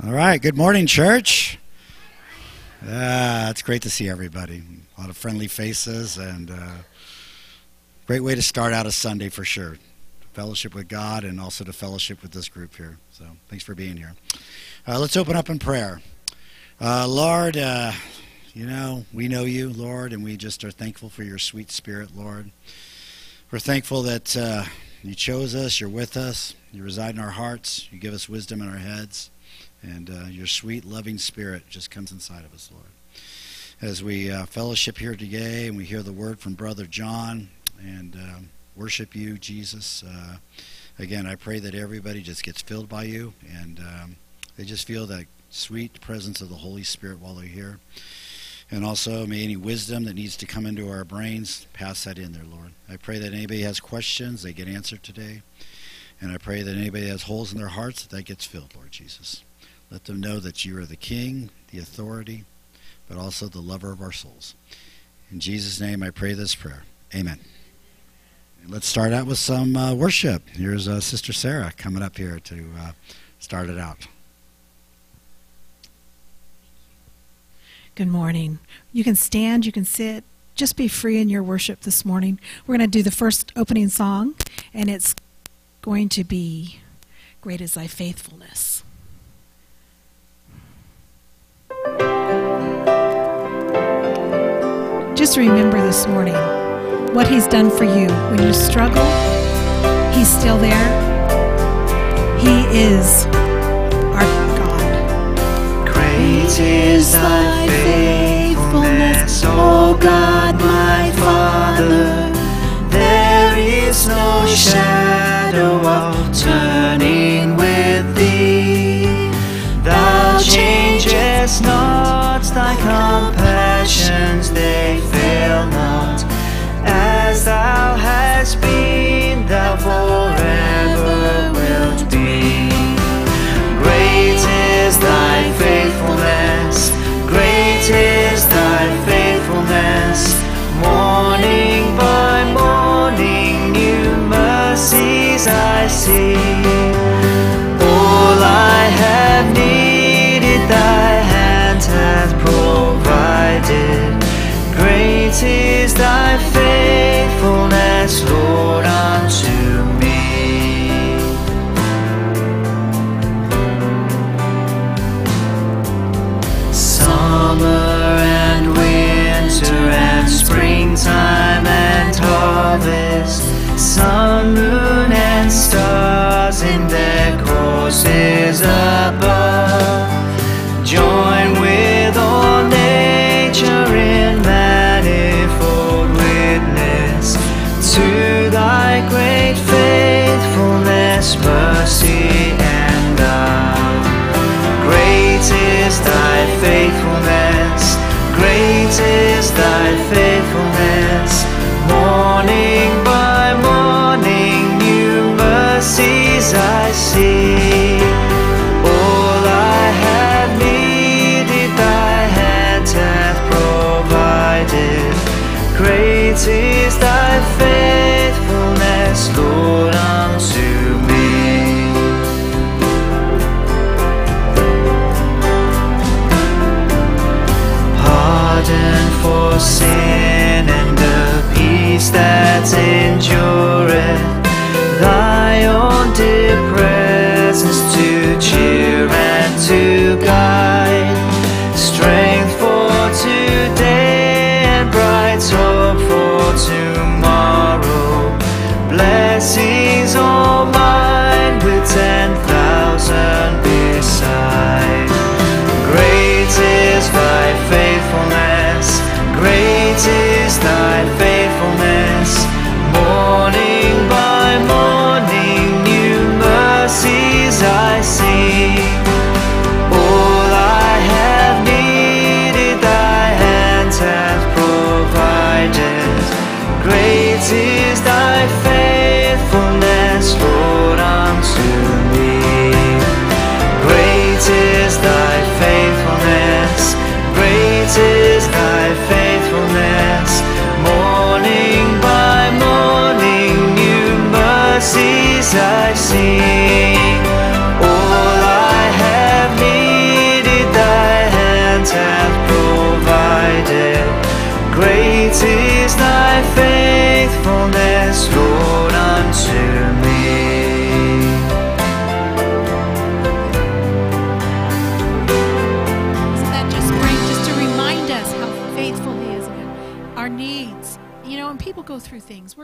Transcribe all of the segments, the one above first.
All right. Good morning, church. Ah, it's great to see everybody. A lot of friendly faces and uh, great way to start out a Sunday for sure. Fellowship with God and also to fellowship with this group here. So thanks for being here. Uh, let's open up in prayer. Uh, Lord, uh, you know, we know you, Lord, and we just are thankful for your sweet spirit, Lord. We're thankful that uh, you chose us, you're with us, you reside in our hearts, you give us wisdom in our heads. And uh, your sweet, loving spirit just comes inside of us, Lord. As we uh, fellowship here today and we hear the word from Brother John and um, worship you, Jesus, uh, again, I pray that everybody just gets filled by you and um, they just feel that sweet presence of the Holy Spirit while they're here. And also, may any wisdom that needs to come into our brains, pass that in there, Lord. I pray that anybody has questions, they get answered today. And I pray that anybody has holes in their hearts, that that gets filled, Lord Jesus. Let them know that you are the King, the authority, but also the lover of our souls. In Jesus' name, I pray this prayer. Amen. Let's start out with some uh, worship. Here's uh, Sister Sarah coming up here to uh, start it out. Good morning. You can stand, you can sit, just be free in your worship this morning. We're going to do the first opening song, and it's going to be Great is Thy Faithfulness. Just remember this morning what He's done for you. When you struggle, He's still there. He is our God. Great is thy faithfulness, O God my Father. There is no shadow of turning with thee. Thou changest not thy compassions, they fail not. As thou hast been, thou forever wilt be. Great is thy faithfulness, great is thy faithfulness. Morning by morning, new mercies I see. Great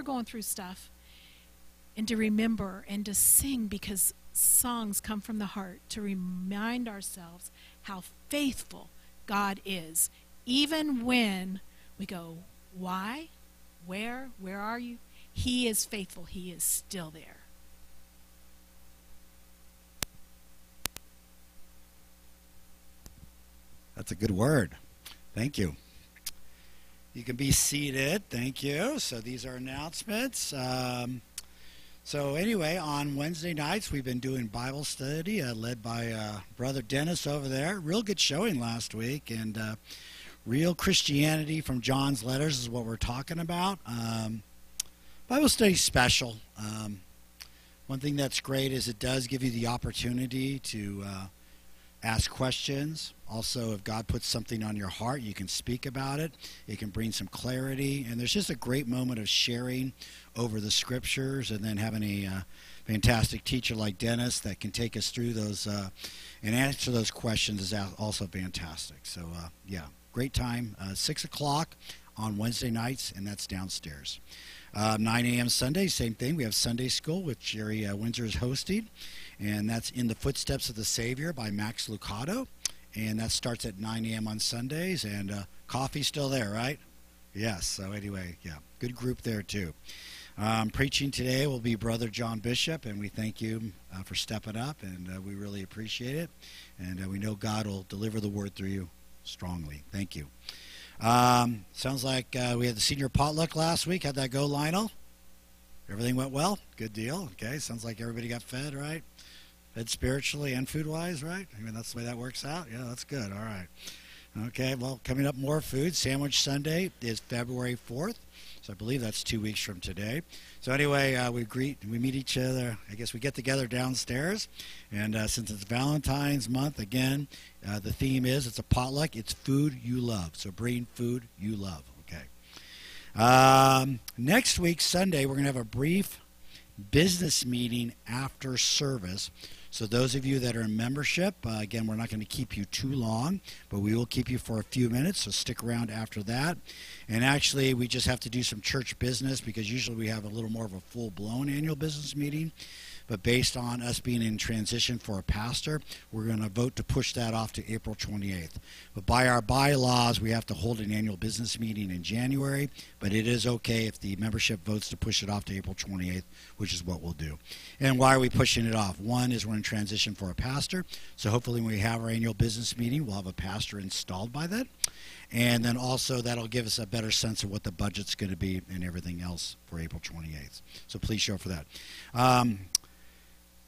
going through stuff and to remember and to sing because songs come from the heart to remind ourselves how faithful God is, even when we go, Why? Where? Where are you? He is faithful. He is still there. That's a good word. Thank you. You can be seated. Thank you. So these are announcements. Um, so anyway, on Wednesday nights we've been doing Bible study, uh, led by uh, Brother Dennis over there. Real good showing last week, and uh, real Christianity from John's letters is what we're talking about. Um, Bible study special. Um, one thing that's great is it does give you the opportunity to uh, ask questions. Also, if God puts something on your heart, you can speak about it. It can bring some clarity. And there's just a great moment of sharing over the scriptures and then having a uh, fantastic teacher like Dennis that can take us through those uh, and answer those questions is also fantastic. So, uh, yeah, great time. Uh, 6 o'clock on Wednesday nights, and that's downstairs. Uh, 9 a.m. Sunday, same thing. We have Sunday school, which Jerry uh, Windsor is hosting and that's In the Footsteps of the Savior by Max Lucado. And that starts at 9 a.m. on Sundays. And uh, coffee's still there, right? Yes. So, anyway, yeah, good group there, too. Um, preaching today will be Brother John Bishop, and we thank you uh, for stepping up, and uh, we really appreciate it. And uh, we know God will deliver the word through you strongly. Thank you. Um, sounds like uh, we had the senior potluck last week. How'd that go, Lionel? Everything went well? Good deal. Okay. Sounds like everybody got fed, right? Fed spiritually and food wise, right? I mean, that's the way that works out. Yeah, that's good. All right. Okay, well, coming up more food. Sandwich Sunday is February 4th. So I believe that's two weeks from today. So anyway, uh, we greet, we meet each other. I guess we get together downstairs, and uh, since it's Valentine's month, again, uh, the theme is it's a potluck. It's food you love. So bring food you love. Okay. Um, next week Sunday, we're going to have a brief business meeting after service so those of you that are in membership, uh, again, we're not going to keep you too long, but we will keep you for a few minutes, so stick around after that. And actually, we just have to do some church business because usually we have a little more of a full-blown annual business meeting. But based on us being in transition for a pastor, we're going to vote to push that off to April 28th. But by our bylaws, we have to hold an annual business meeting in January, but it is okay if the membership votes to push it off to April 28th, which is what we'll do. And why are we pushing it off? One is we're in transition for a pastor, so hopefully when we have our annual business meeting, we'll have a pastor installed by then. And then also that'll give us a better sense of what the budget's going to be and everything else for April 28th. So please show up for that. Um,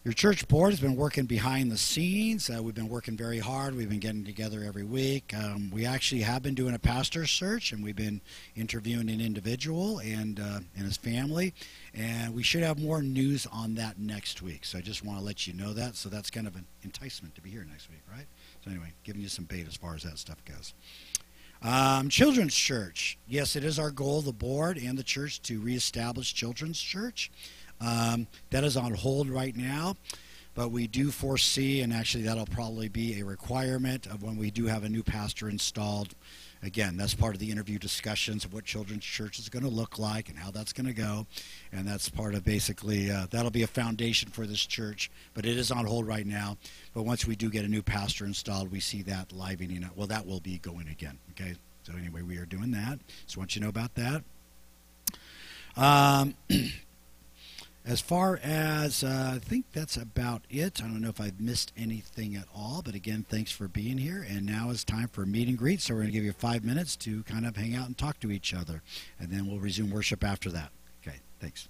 your church board has been working behind the scenes. Uh, we've been working very hard. We've been getting together every week. Um, we actually have been doing a pastor search, and we've been interviewing an individual and uh, and his family. And we should have more news on that next week. So I just want to let you know that. So that's kind of an enticement to be here next week, right? So anyway, giving you some bait as far as that stuff goes. Um, children's church. Yes, it is our goal, the board and the church, to reestablish children's church. Um, that is on hold right now, but we do foresee, and actually that'll probably be a requirement of when we do have a new pastor installed. Again, that's part of the interview discussions of what children's church is going to look like and how that's going to go. And that's part of basically, uh, that'll be a foundation for this church, but it is on hold right now. But once we do get a new pastor installed, we see that livening up. Well, that will be going again. Okay. So anyway, we are doing that. I want you to know about that. Um, As far as uh, I think that's about it. I don't know if I've missed anything at all, but again, thanks for being here. And now it's time for meet and greet. So we're going to give you five minutes to kind of hang out and talk to each other, and then we'll resume worship after that. Okay, thanks.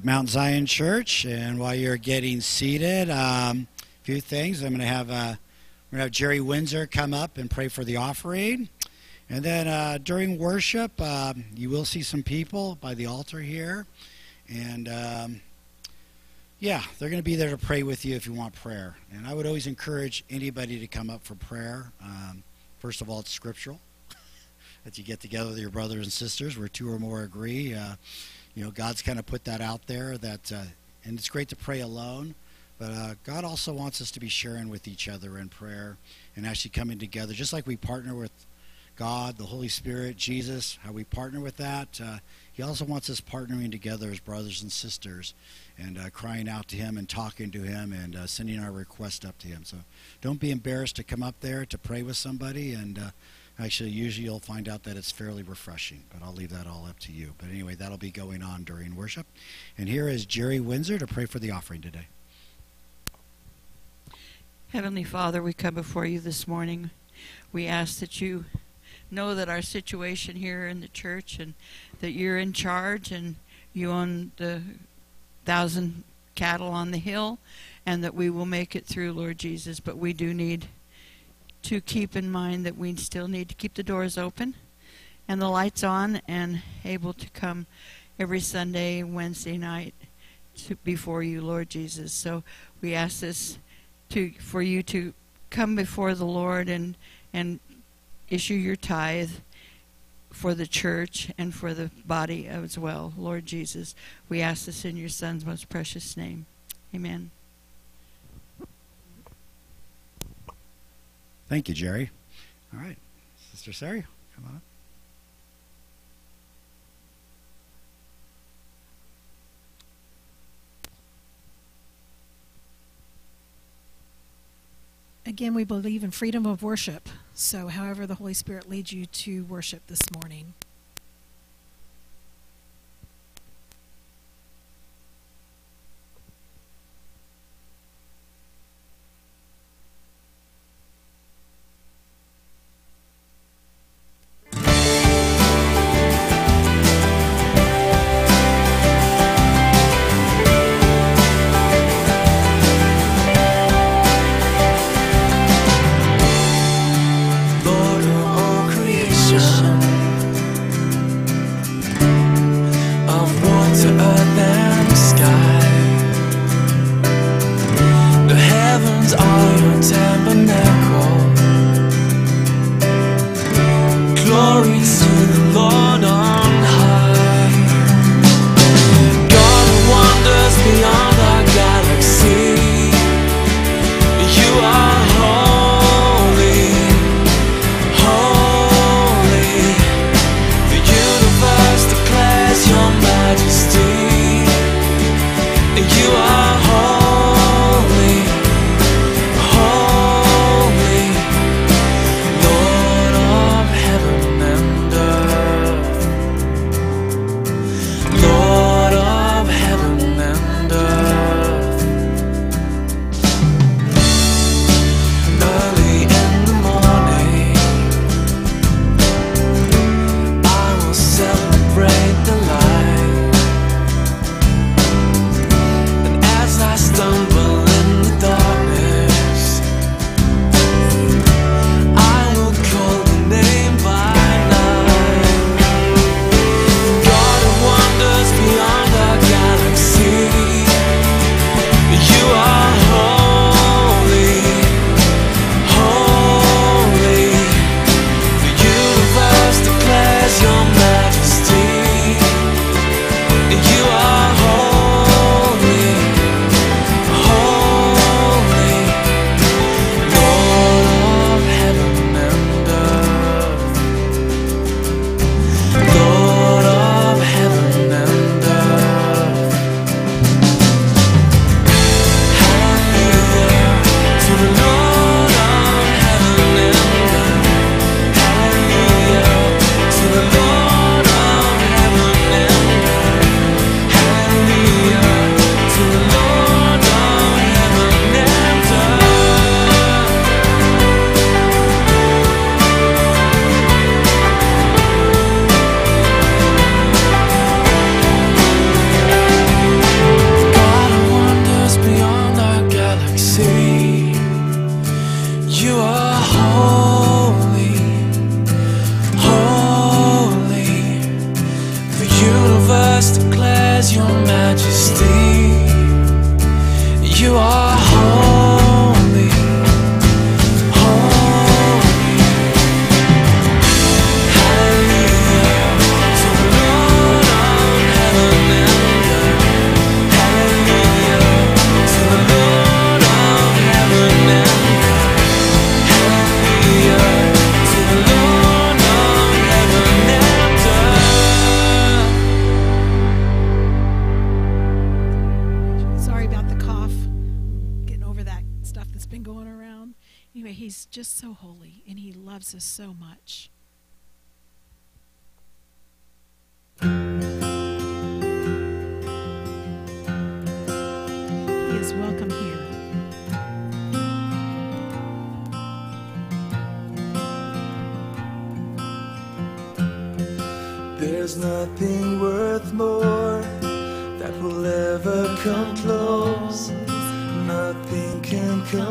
Right, Mount Zion Church, and while you're getting seated, um, a few things. I'm going to have uh, we're going to have Jerry Windsor come up and pray for the offering, and then uh, during worship, uh, you will see some people by the altar here, and um, yeah, they're going to be there to pray with you if you want prayer. And I would always encourage anybody to come up for prayer. Um, first of all, it's scriptural that you get together with your brothers and sisters where two or more agree. Uh, you know, God's kind of put that out there that, uh, and it's great to pray alone, but uh, God also wants us to be sharing with each other in prayer and actually coming together, just like we partner with God, the Holy Spirit, Jesus, how we partner with that. Uh, he also wants us partnering together as brothers and sisters and uh, crying out to Him and talking to Him and uh, sending our request up to Him. So don't be embarrassed to come up there to pray with somebody and uh, Actually, usually you'll find out that it's fairly refreshing, but I'll leave that all up to you. But anyway, that'll be going on during worship. And here is Jerry Windsor to pray for the offering today. Heavenly Father, we come before you this morning. We ask that you know that our situation here in the church and that you're in charge and you own the thousand cattle on the hill and that we will make it through, Lord Jesus. But we do need to keep in mind that we still need to keep the doors open and the lights on and able to come every Sunday, Wednesday night to, before you, Lord Jesus. So we ask this to for you to come before the Lord and and issue your tithe for the church and for the body as well, Lord Jesus. We ask this in your Son's most precious name. Amen. Thank you, Jerry. All right. Sister Sari, come on up. Again, we believe in freedom of worship. So, however, the Holy Spirit leads you to worship this morning.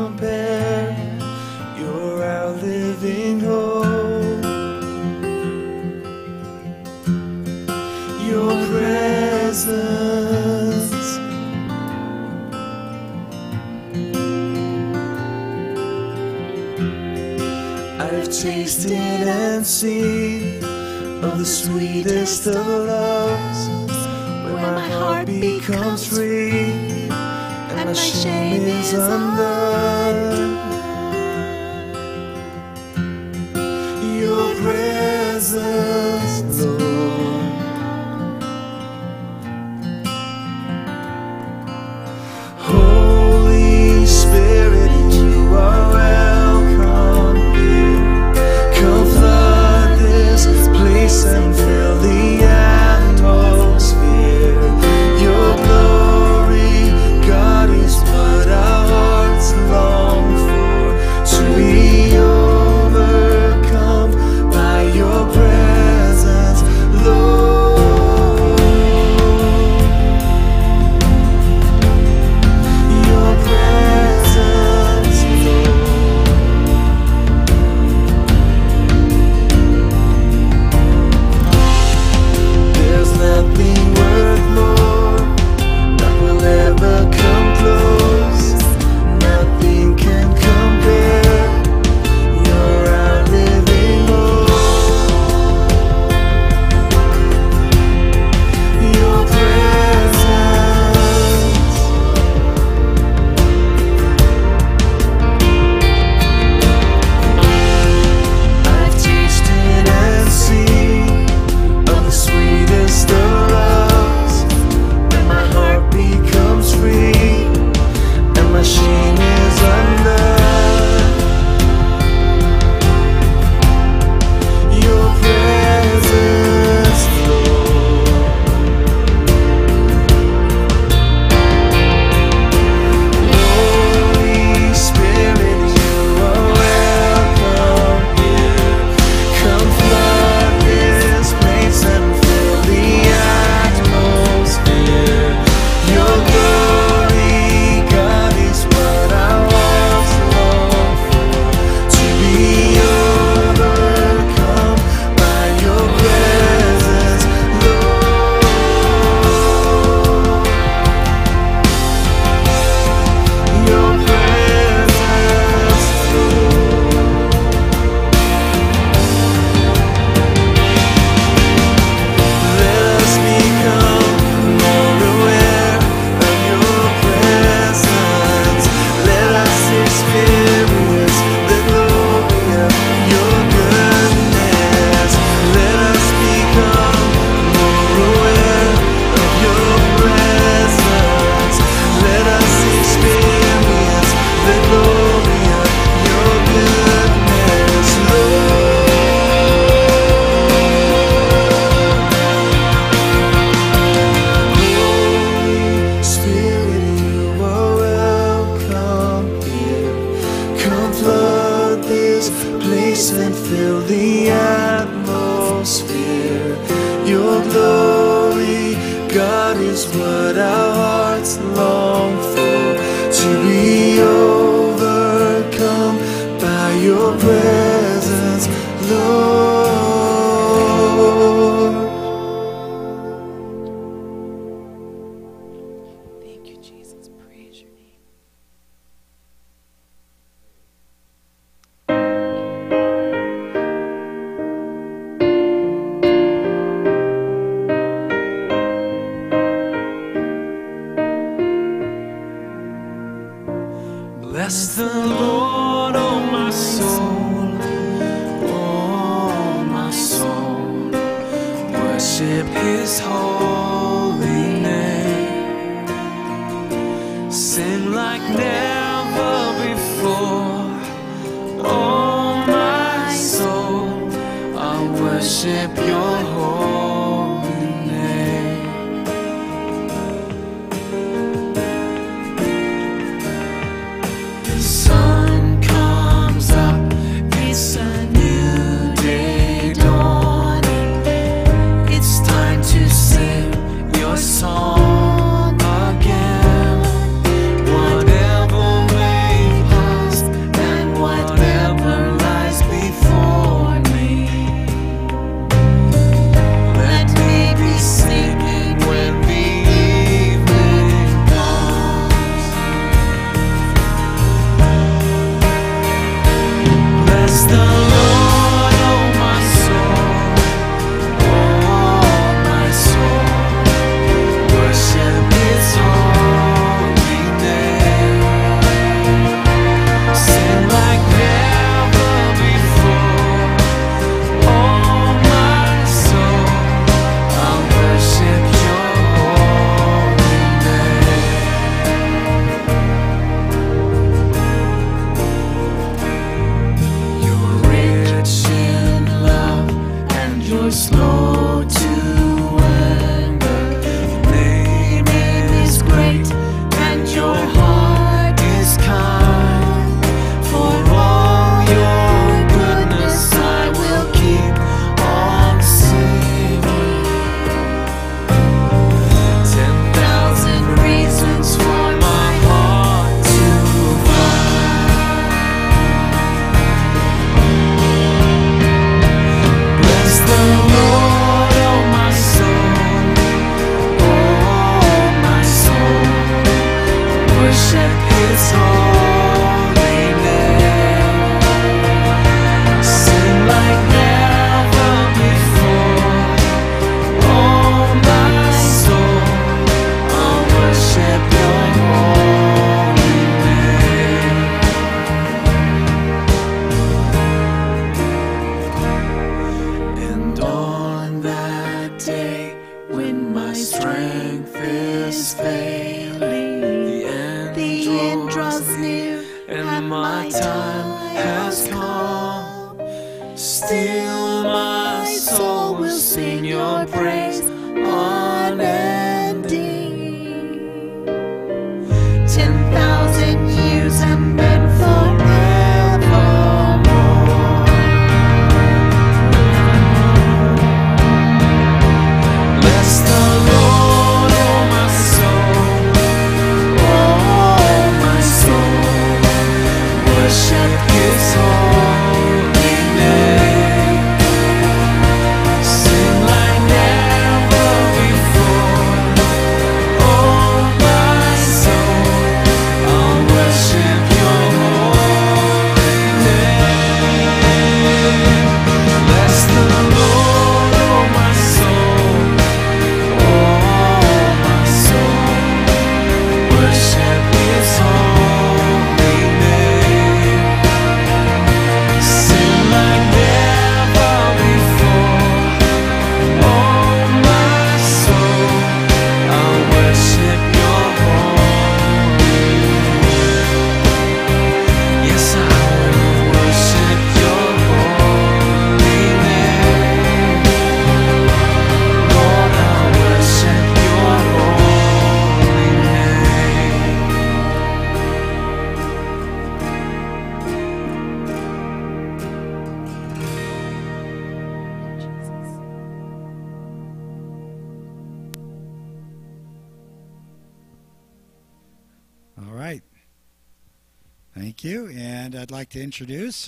compare. You're our living hope. Your presence. I've tasted and seen of the sweetest of loves. When my heart becomes free and my shame is undone.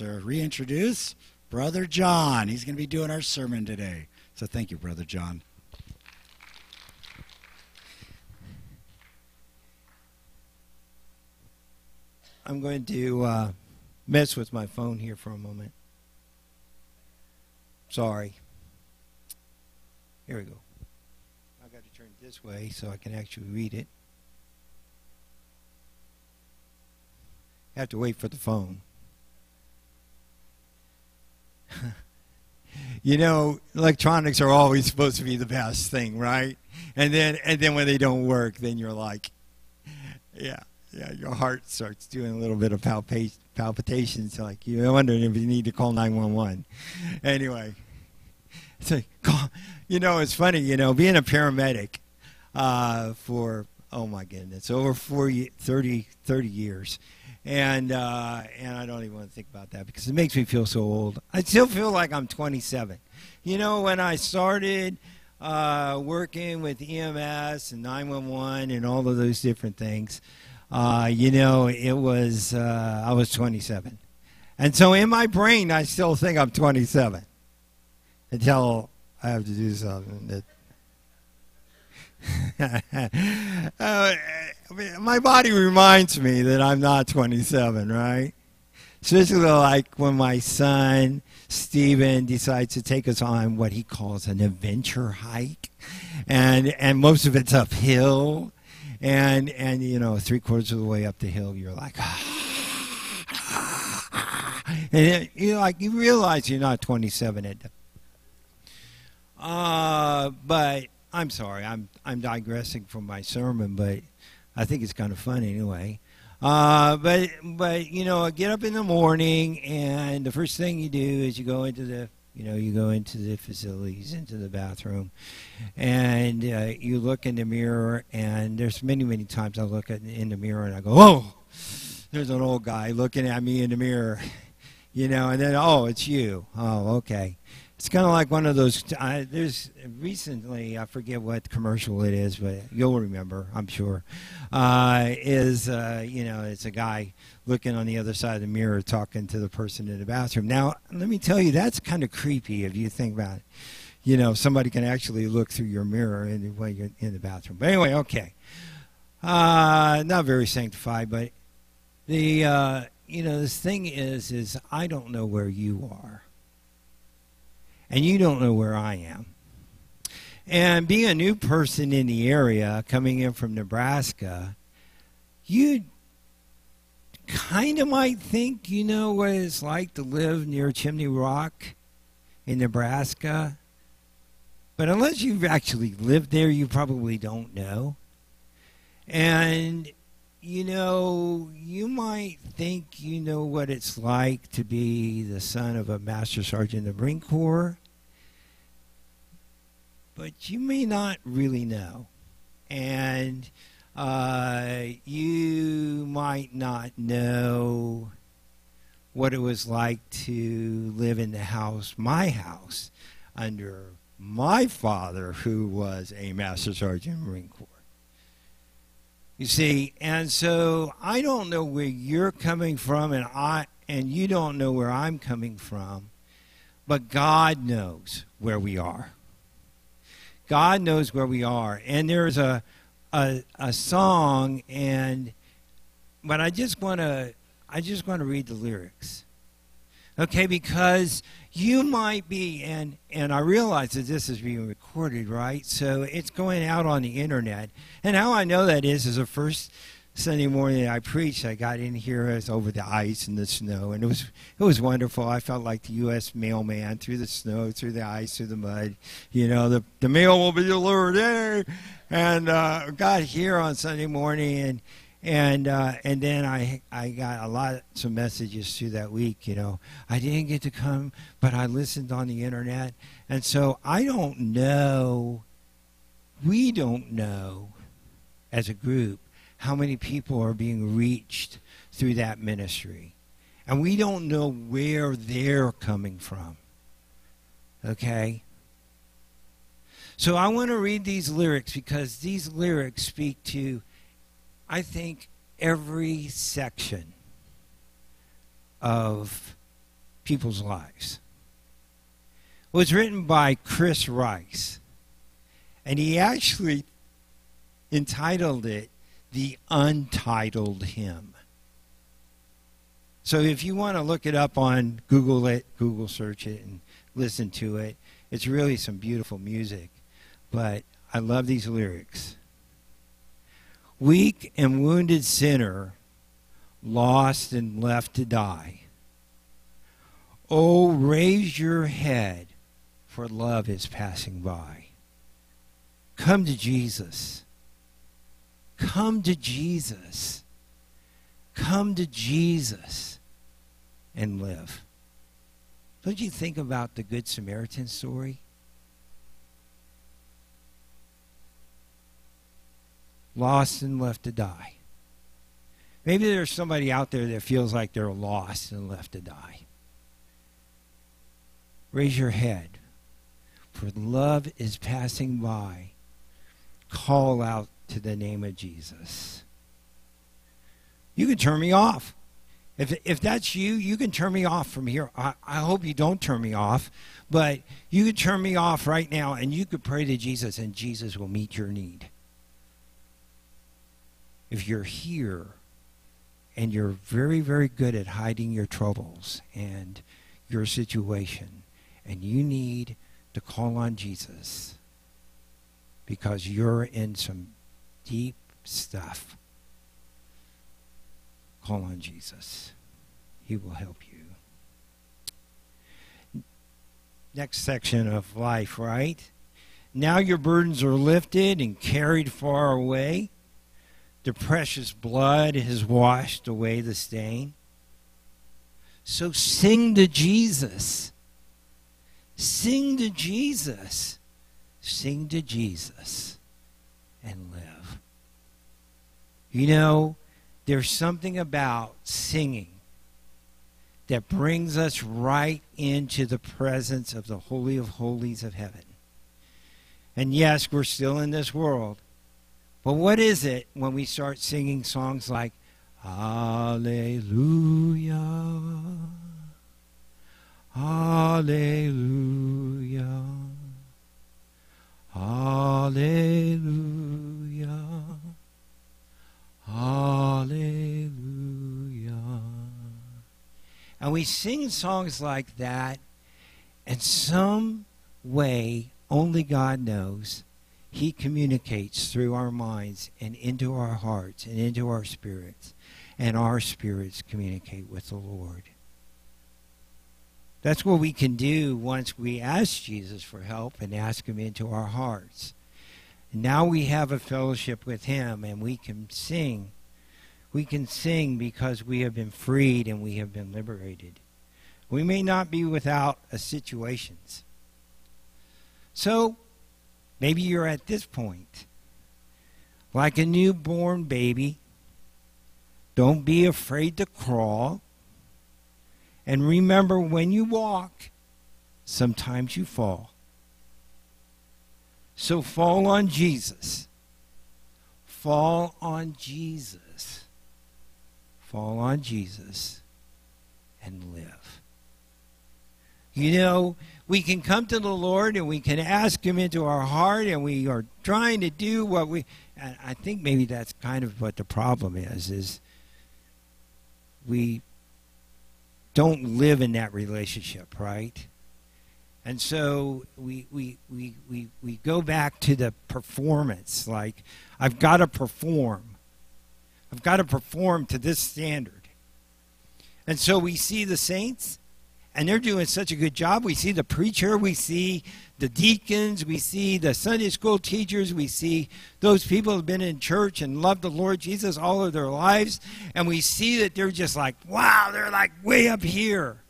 Or reintroduce Brother John. He's going to be doing our sermon today. So thank you, Brother John. I'm going to uh, mess with my phone here for a moment. Sorry. Here we go. I've got to turn it this way so I can actually read it. Have to wait for the phone. you know, electronics are always supposed to be the best thing, right? And then and then when they don't work, then you're like, yeah, yeah, your heart starts doing a little bit of palpate, palpitations. Like you're wondering if you need to call 911. Anyway, it's like, call, you know, it's funny, you know, being a paramedic uh, for, oh my goodness, over 40, 30, 30 years. And uh, and I don't even want to think about that because it makes me feel so old. I still feel like I'm 27. You know, when I started, uh, working with EMS and 911 and all of those different things, uh, you know, it was uh, I was 27, and so in my brain, I still think I'm 27 until I have to do something that. uh, my body reminds me that I'm not 27, right? Especially like when my son Stephen decides to take us on what he calls an adventure hike, and and most of it's uphill, and and you know three quarters of the way up the hill you're like. and you like you realize you're not 27 at uh, but I'm sorry, I'm I'm digressing from my sermon, but I think it's kind of fun anyway. Uh, but but you know, I get up in the morning, and the first thing you do is you go into the you know you go into the facilities, into the bathroom, and uh, you look in the mirror. And there's many many times I look at, in the mirror and I go, oh, there's an old guy looking at me in the mirror, you know, and then oh, it's you. Oh, okay it's kind of like one of those. Uh, there's recently, I forget what commercial it is, but you'll remember, I'm sure. Uh, is uh, you know, it's a guy looking on the other side of the mirror, talking to the person in the bathroom. Now, let me tell you, that's kind of creepy if you think about it. You know, somebody can actually look through your mirror in, while you're in the bathroom. But anyway, okay. Uh, not very sanctified, but the uh, you know, this thing is, is I don't know where you are and you don't know where I am. And being a new person in the area, coming in from Nebraska, you kind of might think you know what it's like to live near Chimney Rock in Nebraska. But unless you've actually lived there, you probably don't know. And, you know, you might think you know what it's like to be the son of a Master Sergeant of the Marine Corps but you may not really know. And uh, you might not know what it was like to live in the house, my house, under my father, who was a Master Sergeant in the Marine Corps. You see, and so I don't know where you're coming from, and I and you don't know where I'm coming from, but God knows where we are. God knows where we are. And there's a, a, a song, and but I just want to I just want to read the lyrics. Okay, because you might be and and I realize that this is being recorded, right? So it's going out on the internet. And how I know that is is the first Sunday morning I preached, I got in here as over the ice and the snow, and it was it was wonderful. I felt like the U.S. mailman through the snow, through the ice, through the mud. You know, the the mail will be delivered there, and uh, got here on Sunday morning, and and uh, and then I I got a lot some messages through that week. You know, I didn't get to come, but I listened on the internet, and so I don't know. We don't know, as a group how many people are being reached through that ministry. And we don't know where they're coming from. Okay? So I want to read these lyrics because these lyrics speak to, I think, every section of people's lives. It was written by Chris Rice, and he actually entitled it the untitled hymn. So if you want to look it up on Google it, Google search it and listen to it, it's really some beautiful music. But I love these lyrics. Weak and wounded sinner, lost and left to die. Oh, raise your head, for love is passing by. Come to Jesus Come to Jesus. Come to Jesus and live. Don't you think about the Good Samaritan story? Lost and left to die. Maybe there's somebody out there that feels like they're lost and left to die. Raise your head. for love is passing by, call out to the name of Jesus. You can turn me off. If, if that's you, you can turn me off from here. I, I hope you don't turn me off, but you can turn me off right now and you could pray to Jesus and Jesus will meet your need. If you're here and you're very, very good at hiding your troubles and your situation, and you need to call on Jesus because you're in some deep stuff, call on Jesus. He will help you. Next section of life, right? Now your burdens are lifted and carried far away. The precious blood has washed away the stain. So sing to Jesus. Sing to Jesus. Sing to Jesus and. You know, there's something about singing that brings us right into the presence of the Holy of Holies of heaven. And yes, we're still in this world. But what is it when we start singing songs like Hallelujah? Hallelujah. Hallelujah. Hallelujah. And we sing songs like that, and some way only God knows, He communicates through our minds and into our hearts and into our spirits, and our spirits communicate with the Lord. That's what we can do once we ask Jesus for help and ask Him into our hearts. Now we have a fellowship with Him and we can sing. We can sing because we have been freed and we have been liberated. We may not be without situations. So maybe you're at this point. Like a newborn baby, don't be afraid to crawl. And remember, when you walk, sometimes you fall. So fall on Jesus. Fall on Jesus. Fall on Jesus and live. You know, we can come to the Lord and we can ask Him into our heart, and we are trying to do what we. I think maybe that's kind of what the problem is: is we don't live in that relationship, right? And so we, we, we, we, we go back to the performance. Like, I've got to perform. I've got to perform to this standard. And so we see the saints, and they're doing such a good job. We see the preacher, we see the deacons, we see the Sunday school teachers, we see those people who've been in church and loved the Lord Jesus all of their lives, and we see that they're just like, wow, they're like way up here.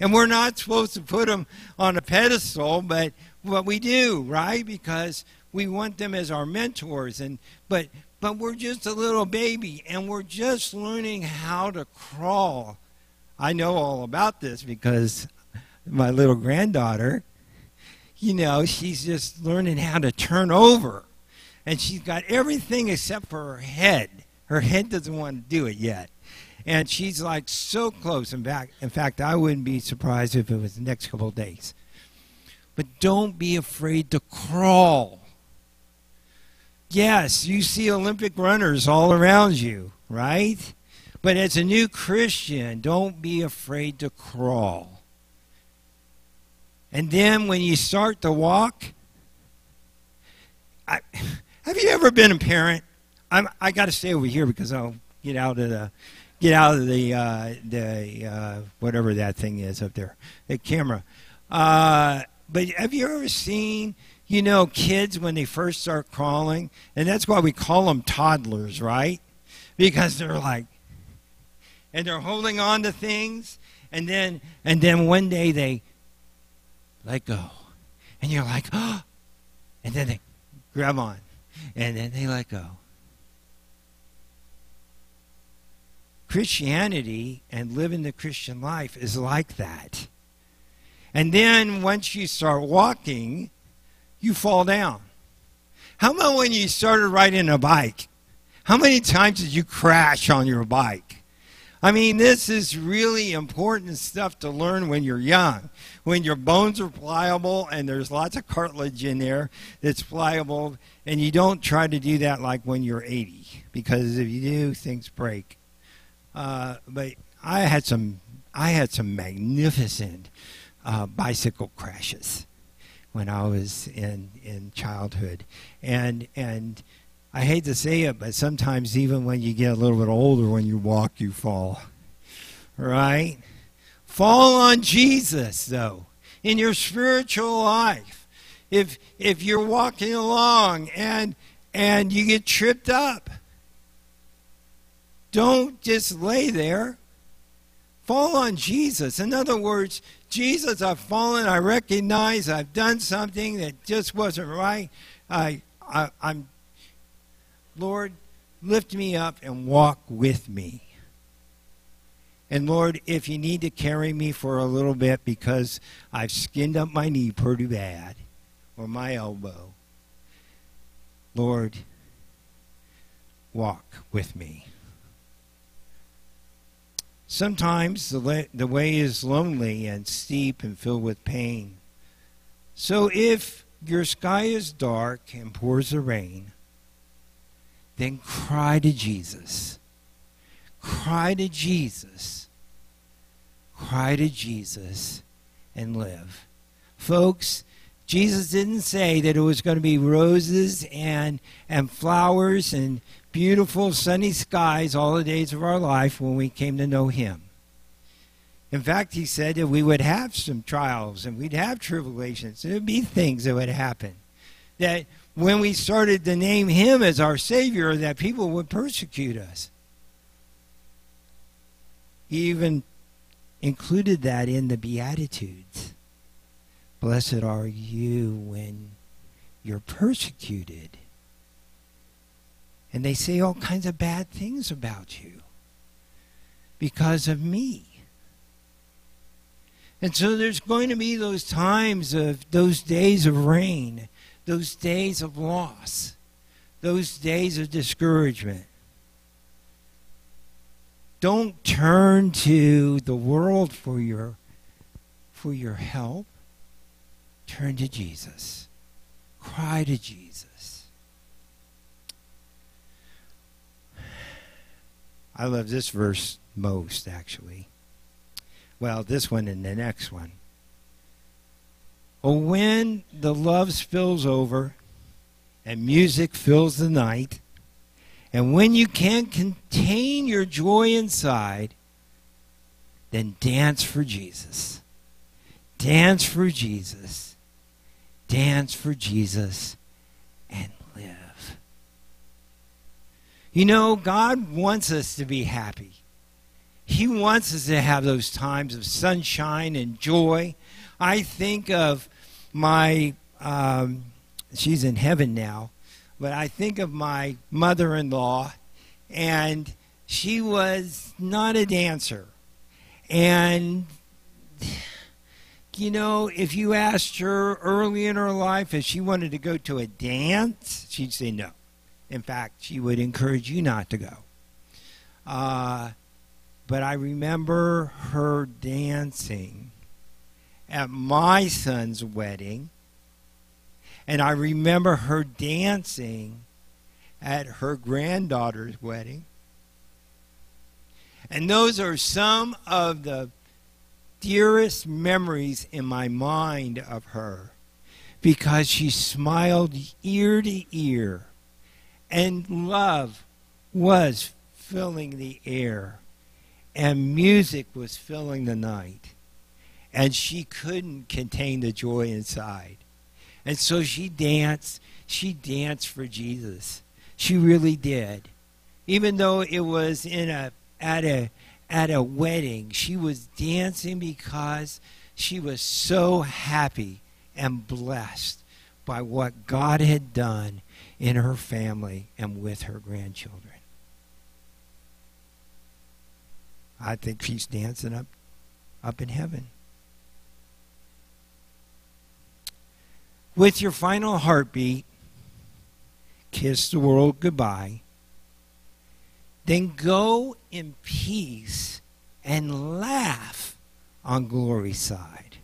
And we're not supposed to put them on a pedestal, but what we do, right? Because we want them as our mentors and but but we're just a little baby and we're just learning how to crawl. I know all about this because my little granddaughter, you know, she's just learning how to turn over. And she's got everything except for her head. Her head doesn't want to do it yet. And she's like so close. In fact, in fact, I wouldn't be surprised if it was the next couple days. But don't be afraid to crawl. Yes, you see Olympic runners all around you, right? But as a new Christian, don't be afraid to crawl. And then when you start to walk, I, have you ever been a parent? I'm, I got to stay over here because I'll get out of the get out of the uh, the uh, whatever that thing is up there, the camera. Uh, but have you ever seen, you know, kids when they first start crawling, and that's why we call them toddlers, right? Because they're like, and they're holding on to things, and then and then one day they let go, and you're like, oh, and then they grab on, and then they let go. Christianity and living the Christian life is like that. And then once you start walking, you fall down. How about when you started riding a bike? How many times did you crash on your bike? I mean, this is really important stuff to learn when you're young. When your bones are pliable and there's lots of cartilage in there that's pliable, and you don't try to do that like when you're 80, because if you do, things break. Uh, but I had some, I had some magnificent uh, bicycle crashes when I was in in childhood, and and I hate to say it, but sometimes even when you get a little bit older, when you walk, you fall. Right? Fall on Jesus, though, in your spiritual life. If if you're walking along and and you get tripped up, don't just lay there. Fall on Jesus. In other words, Jesus, I've fallen. I recognize I've done something that just wasn't right. I, I I'm Lord, lift me up and walk with me. And Lord, if you need to carry me for a little bit because I've skinned up my knee pretty bad or my elbow, Lord, walk with me. Sometimes the, la- the way is lonely and steep and filled with pain. So if your sky is dark and pours the rain, then cry to Jesus. Cry to Jesus. Cry to Jesus and live. Folks, Jesus didn't say that it was going to be roses and, and flowers and beautiful sunny skies all the days of our life when we came to know Him. In fact, He said that we would have some trials and we'd have tribulations. There'd be things that would happen. That when we started to name him as our Savior, that people would persecute us. He even included that in the Beatitudes. Blessed are you when you're persecuted. And they say all kinds of bad things about you because of me. And so there's going to be those times of those days of rain those days of loss, those days of discouragement. Don't turn to the world for your for your help. Turn to Jesus. Cry to Jesus. I love this verse most actually. Well, this one and the next one. Oh, when the love spills over and music fills the night, and when you can't contain your joy inside, then dance for Jesus. Dance for Jesus. Dance for Jesus and live. You know, God wants us to be happy. He wants us to have those times of sunshine and joy. I think of my, um, she's in heaven now, but I think of my mother in law, and she was not a dancer. And, you know, if you asked her early in her life if she wanted to go to a dance, she'd say no. In fact, she would encourage you not to go. Uh, but I remember her dancing at my son's wedding. And I remember her dancing at her granddaughter's wedding. And those are some of the dearest memories in my mind of her because she smiled ear to ear and love was filling the air and music was filling the night and she couldn't contain the joy inside. And so she danced. She danced for Jesus. She really did. Even though it was in a at a at a wedding, she was dancing because she was so happy and blessed by what God had done in her family and with her grandchildren. I think she's dancing up up in heaven. with your final heartbeat, kiss the world goodbye, then go in peace and laugh on glory's side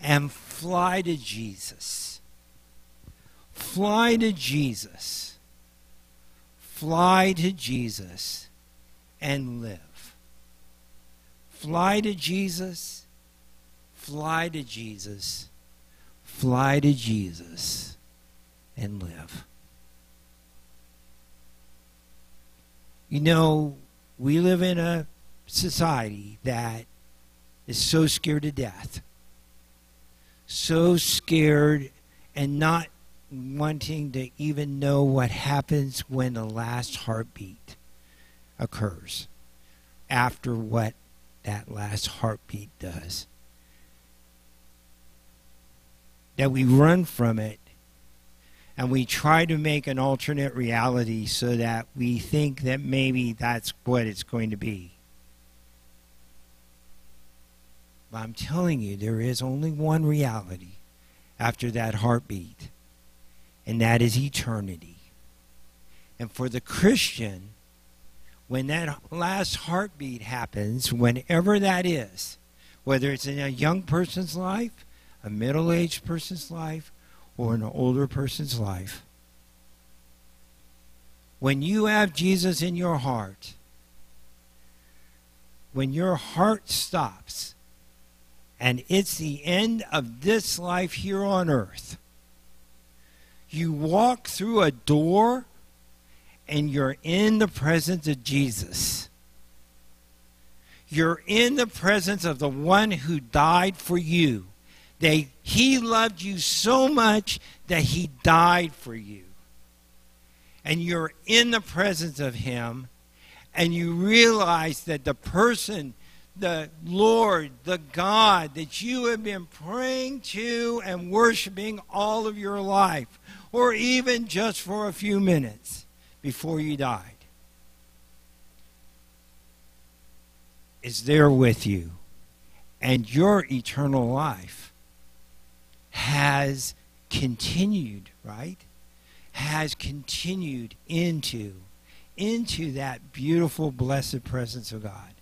and fly to Jesus. Fly to Jesus. Fly to Jesus and live. Fly to Jesus. Fly to Jesus. Fly to Jesus and live. You know, we live in a society that is so scared to death, so scared and not wanting to even know what happens when the last heartbeat occurs after what that last heartbeat does. That we run from it and we try to make an alternate reality so that we think that maybe that's what it's going to be. But I'm telling you, there is only one reality after that heartbeat, and that is eternity. And for the Christian, when that last heartbeat happens, whenever that is, whether it's in a young person's life, a middle aged person's life, or an older person's life, when you have Jesus in your heart, when your heart stops, and it's the end of this life here on earth, you walk through a door and you're in the presence of Jesus. You're in the presence of the one who died for you. They, he loved you so much that he died for you. And you're in the presence of him, and you realize that the person, the Lord, the God that you have been praying to and worshiping all of your life, or even just for a few minutes before you died, is there with you. And your eternal life has continued, right? Has continued into into that beautiful blessed presence of God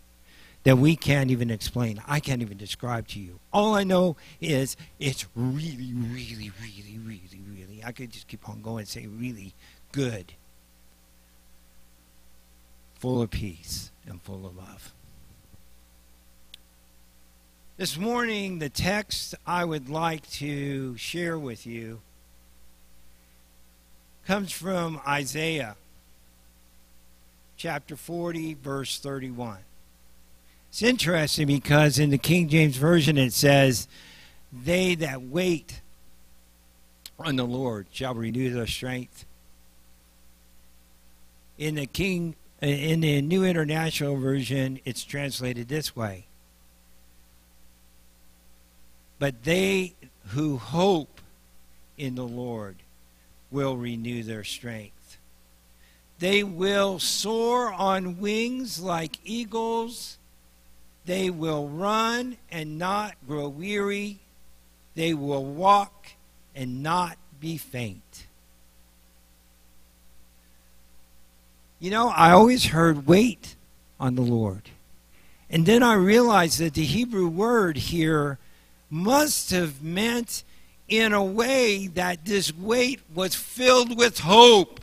that we can't even explain. I can't even describe to you. All I know is it's really really really really really I could just keep on going and say really good. Full of peace and full of love. This morning, the text I would like to share with you comes from Isaiah chapter 40, verse 31. It's interesting because in the King James Version it says, They that wait on the Lord shall renew their strength. In the King in the New International Version, it's translated this way but they who hope in the Lord will renew their strength. They will soar on wings like eagles. They will run and not grow weary. They will walk and not be faint. You know, I always heard wait on the Lord. And then I realized that the Hebrew word here must have meant in a way that this wait was filled with hope.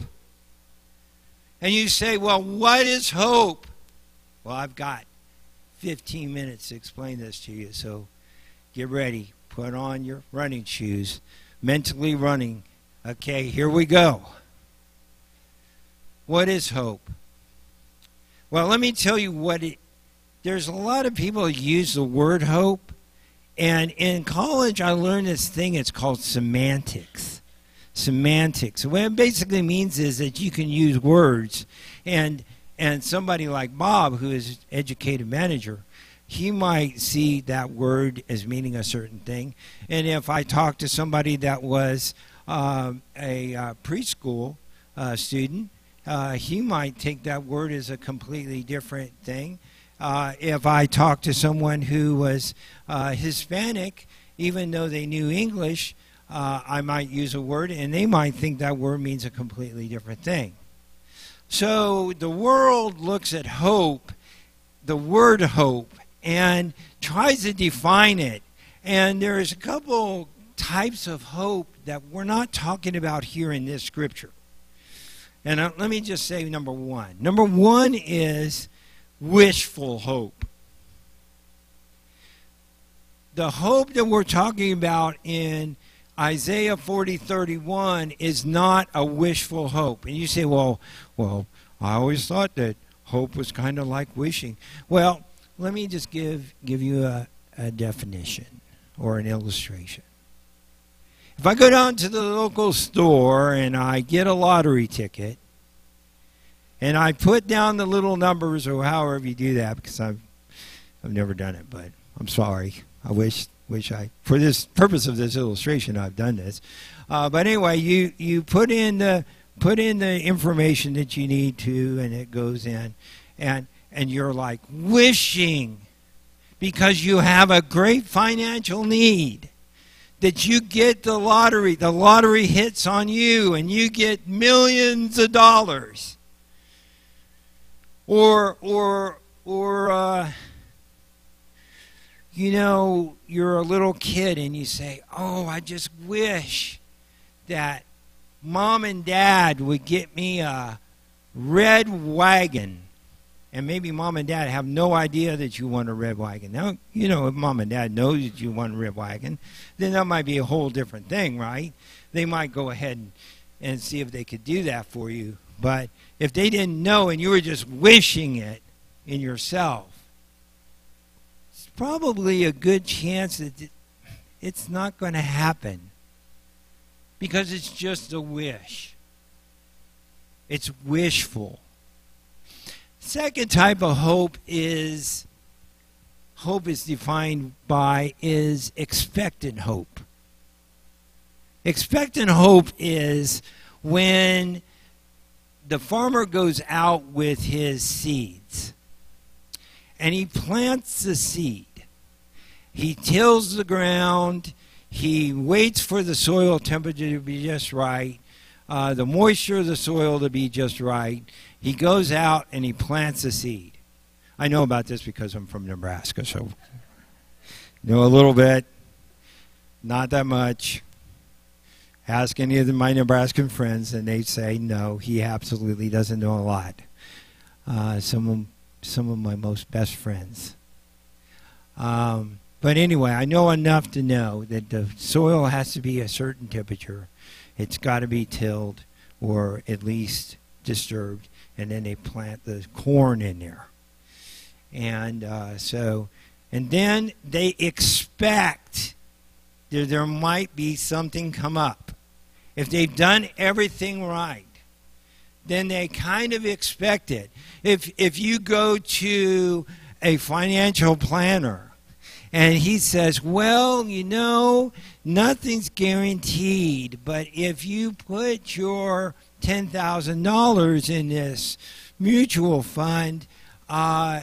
And you say, well, what is hope? Well, I've got 15 minutes to explain this to you, so get ready. Put on your running shoes. Mentally running. Okay, here we go. What is hope? Well, let me tell you what it there's a lot of people use the word hope and in college, I learned this thing. It's called semantics. Semantics. What it basically means is that you can use words, and and somebody like Bob, who is educated manager, he might see that word as meaning a certain thing. And if I talk to somebody that was um, a uh, preschool uh, student, uh, he might take that word as a completely different thing. Uh, if I talked to someone who was uh, Hispanic, even though they knew English, uh, I might use a word, and they might think that word means a completely different thing. So the world looks at hope, the word hope, and tries to define it. And there's a couple types of hope that we're not talking about here in this scripture. And uh, let me just say number one. Number one is wishful hope. The hope that we're talking about in Isaiah 40 31 is not a wishful hope. And you say, well, well, I always thought that hope was kind of like wishing. Well, let me just give, give you a, a definition or an illustration. If I go down to the local store and I get a lottery ticket and I put down the little numbers or however you do that because I've I've never done it, but I'm sorry. I wish wish I for this purpose of this illustration I've done this. Uh, but anyway, you you put in the put in the information that you need to, and it goes in, and and you're like wishing because you have a great financial need that you get the lottery. The lottery hits on you, and you get millions of dollars. Or or or. Uh, you know, you're a little kid and you say, Oh, I just wish that mom and dad would get me a red wagon. And maybe mom and dad have no idea that you want a red wagon. Now, you know, if mom and dad knows that you want a red wagon, then that might be a whole different thing, right? They might go ahead and, and see if they could do that for you. But if they didn't know and you were just wishing it in yourself, probably a good chance that it's not going to happen because it's just a wish. It's wishful. Second type of hope is hope is defined by is expectant hope. Expectant hope is when the farmer goes out with his seeds and he plants the seed he tills the ground. He waits for the soil temperature to be just right, uh, the moisture of the soil to be just right. He goes out and he plants a seed. I know about this because I'm from Nebraska, so know a little bit, not that much. Ask any of my Nebraskan friends, and they say no. He absolutely doesn't know a lot. Uh, some of some of my most best friends. Um, but anyway, I know enough to know that the soil has to be a certain temperature. It's got to be tilled or at least disturbed, and then they plant the corn in there. And uh, so, and then they expect that there might be something come up. If they've done everything right, then they kind of expect it. If if you go to a financial planner and he says, Well, you know, nothing's guaranteed, but if you put your $10,000 in this mutual fund, uh,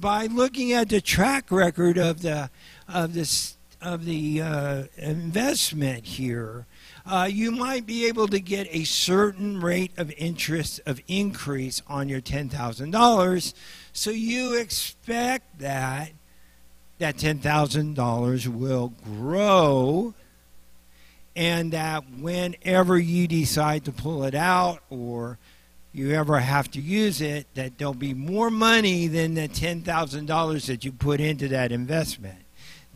by looking at the track record of the of this of the uh, investment here, uh, you might be able to get a certain rate of interest of increase on your ten thousand dollars. So you expect that that $10,000 will grow and that whenever you decide to pull it out or you ever have to use it, that there'll be more money than the $10,000 that you put into that investment.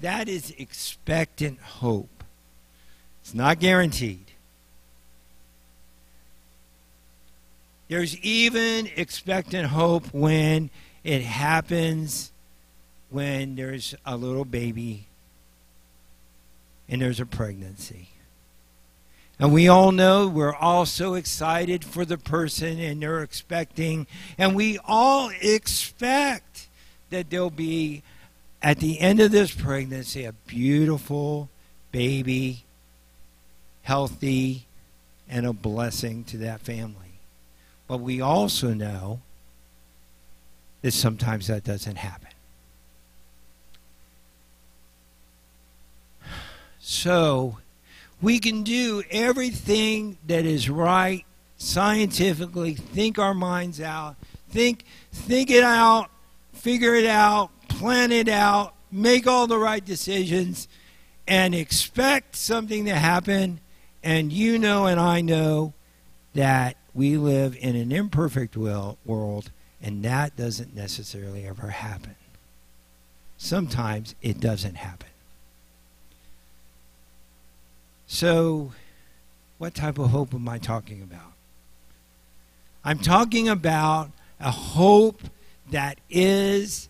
That is expectant hope. It's not guaranteed. There's even expectant hope when it happens when there's a little baby and there's a pregnancy. And we all know we're all so excited for the person and they're expecting, and we all expect that there'll be, at the end of this pregnancy, a beautiful baby, healthy, and a blessing to that family. But we also know that sometimes that doesn't happen. So We can do everything that is right scientifically, think our minds out, think think it out, figure it out, plan it out, make all the right decisions and expect something to happen and you know and I know that we live in an imperfect will, world and that doesn't necessarily ever happen. Sometimes it doesn't happen. So, what type of hope am I talking about? I'm talking about a hope that is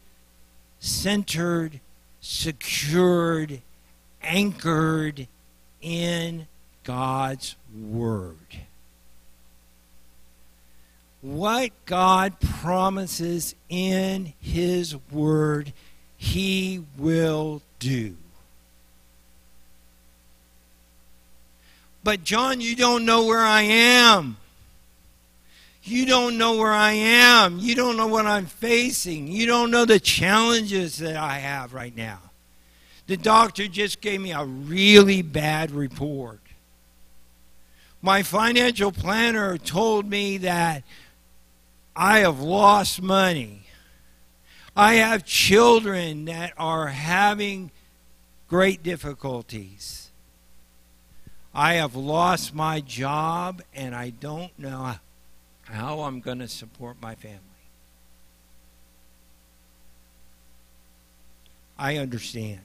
centered, secured, anchored in God's Word. What God promises in His Word, He will do. But, John, you don't know where I am. You don't know where I am. You don't know what I'm facing. You don't know the challenges that I have right now. The doctor just gave me a really bad report. My financial planner told me that I have lost money. I have children that are having great difficulties. I have lost my job and I don't know how I'm going to support my family. I understand.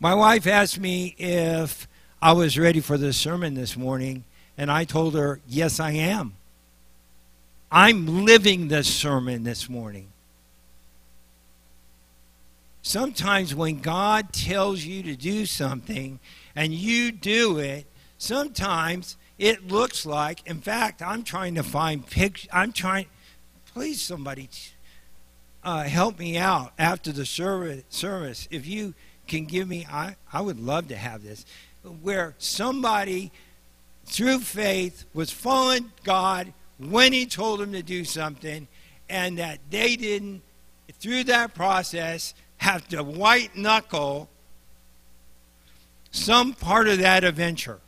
My wife asked me if I was ready for the sermon this morning, and I told her, Yes, I am. I'm living this sermon this morning. Sometimes when God tells you to do something and you do it, sometimes it looks like, in fact, I'm trying to find pictures. I'm trying, please, somebody uh, help me out after the service. If you can give me, I, I would love to have this, where somebody through faith was following God when He told them to do something, and that they didn't, through that process, have to white knuckle some part of that adventure.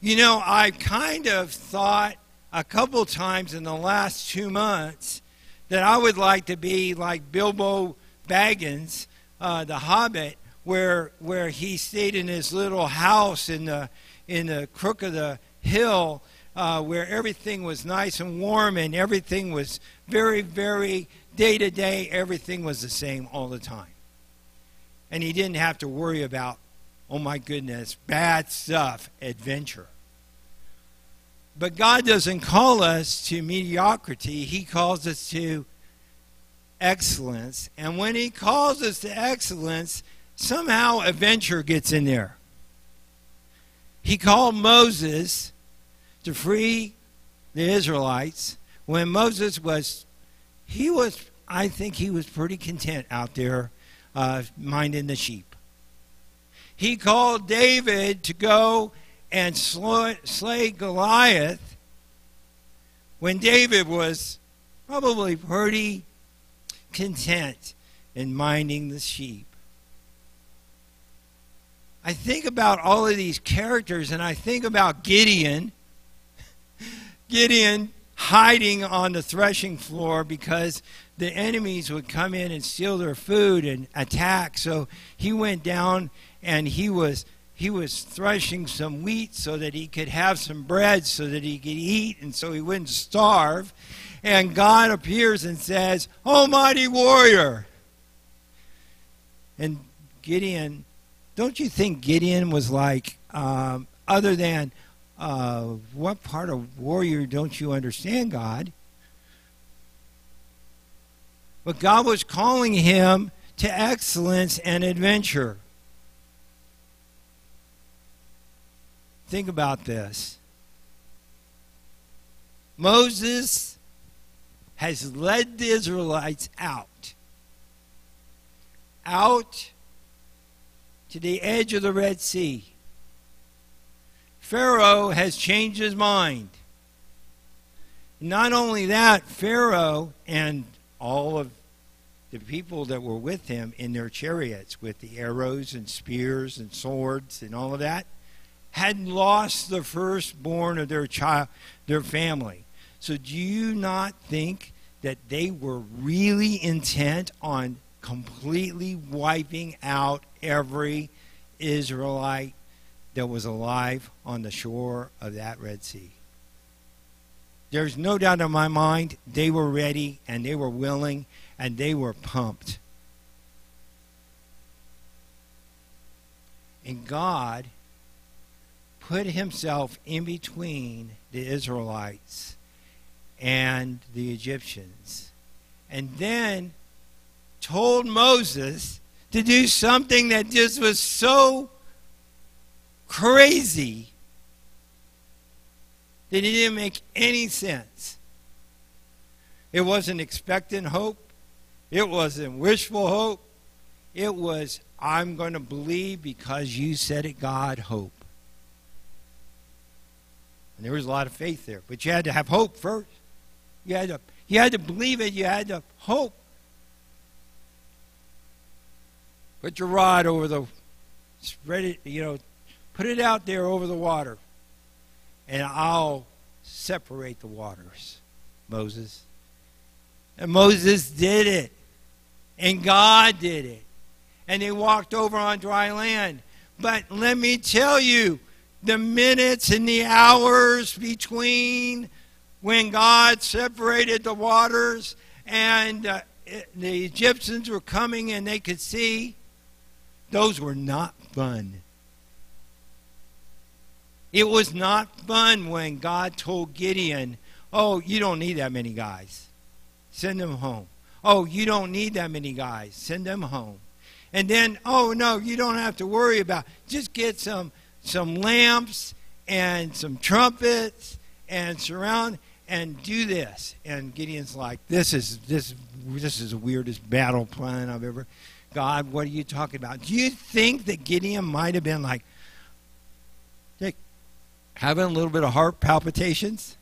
You know, I've kind of thought a couple times in the last two months that I would like to be like Bilbo Baggins, uh, the Hobbit, where where he stayed in his little house in the in the crook of the hill uh, where everything was nice and warm and everything was very, very day to day, everything was the same all the time. And he didn't have to worry about, oh my goodness, bad stuff, adventure. But God doesn't call us to mediocrity, He calls us to excellence. And when He calls us to excellence, somehow adventure gets in there. He called Moses to free the Israelites when Moses was, he was, I think he was pretty content out there uh, minding the sheep. He called David to go and slay Goliath when David was probably pretty content in minding the sheep. I think about all of these characters and I think about Gideon Gideon hiding on the threshing floor because the enemies would come in and steal their food and attack. So he went down and he was he was threshing some wheat so that he could have some bread so that he could eat and so he wouldn't starve. And God appears and says, Almighty warrior. And Gideon, don't you think Gideon was like, um, other than, uh, what part of warrior don't you understand, God? But God was calling him to excellence and adventure. Think about this. Moses has led the Israelites out. Out to the edge of the Red Sea. Pharaoh has changed his mind. Not only that, Pharaoh and all of the people that were with him in their chariots with the arrows and spears and swords and all of that hadn't lost the firstborn of their child, their family. So do you not think that they were really intent on completely wiping out every Israelite that was alive on the shore of that Red Sea? There's no doubt in my mind they were ready and they were willing and they were pumped. And God put himself in between the Israelites and the Egyptians. And then told Moses to do something that just was so crazy that it didn't make any sense. It wasn't expectant hope. It wasn't wishful hope. It was, I'm going to believe because you said it, God, hope. And there was a lot of faith there. But you had to have hope first. You had to, you had to believe it. You had to hope. Put your rod over the, spread it, you know, put it out there over the water. And I'll separate the waters, Moses. And Moses did it. And God did it. And they walked over on dry land. But let me tell you, the minutes and the hours between when God separated the waters and uh, it, the Egyptians were coming and they could see, those were not fun. It was not fun when God told Gideon, Oh, you don't need that many guys. Send them home. Oh, you don't need that many guys. Send them home. And then, oh no, you don't have to worry about. Just get some some lamps and some trumpets and surround and do this. And Gideon's like, this is this this is the weirdest battle plan I've ever. God, what are you talking about? Do you think that Gideon might have been like, having a little bit of heart palpitations?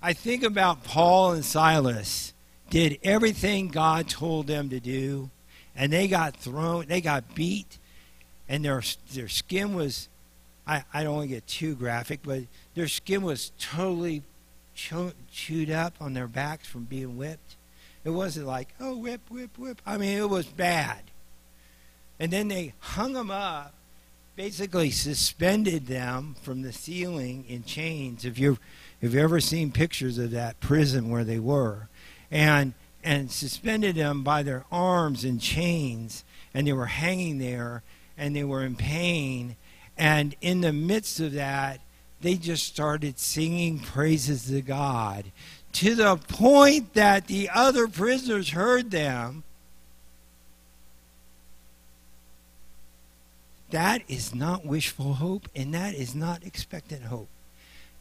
I think about Paul and Silas did everything God told them to do, and they got thrown, they got beat, and their their skin was, I, I don't want to get too graphic, but their skin was totally chew, chewed up on their backs from being whipped. It wasn't like, oh, whip, whip, whip. I mean, it was bad. And then they hung them up, basically suspended them from the ceiling in chains. If you've, if you've ever seen pictures of that prison where they were, and and suspended them by their arms in chains, and they were hanging there, and they were in pain, and in the midst of that, they just started singing praises to God to the point that the other prisoners heard them. That is not wishful hope, and that is not expectant hope.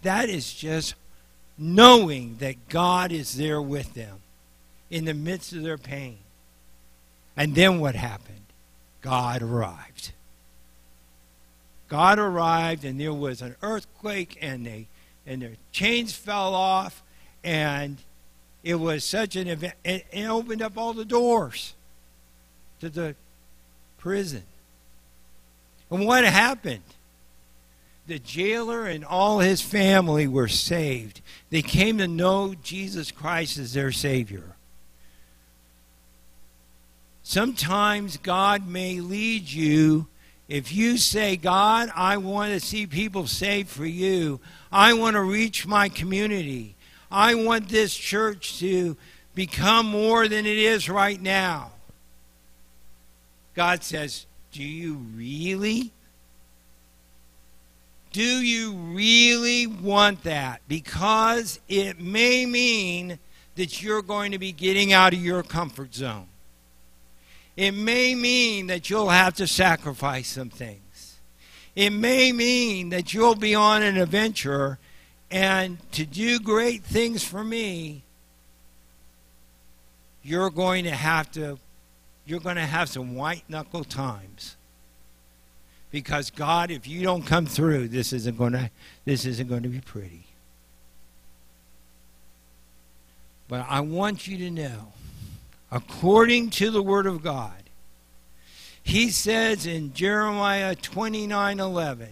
That is just knowing that God is there with them in the midst of their pain. And then what happened? God arrived. God arrived, and there was an earthquake, and they and their chains fell off, and it was such an event. It, it opened up all the doors to the prison. And what happened? The jailer and all his family were saved. They came to know Jesus Christ as their Savior. Sometimes God may lead you. If you say, God, I want to see people saved for you, I want to reach my community, I want this church to become more than it is right now. God says, Do you really? Do you really want that? Because it may mean that you're going to be getting out of your comfort zone. It may mean that you'll have to sacrifice some things. It may mean that you'll be on an adventure and to do great things for me, you're going to have to you're going to have some white knuckle times. Because God, if you don't come through, this isn't going to this isn't going to be pretty. But I want you to know, according to the Word of God, he says in Jeremiah 29 11,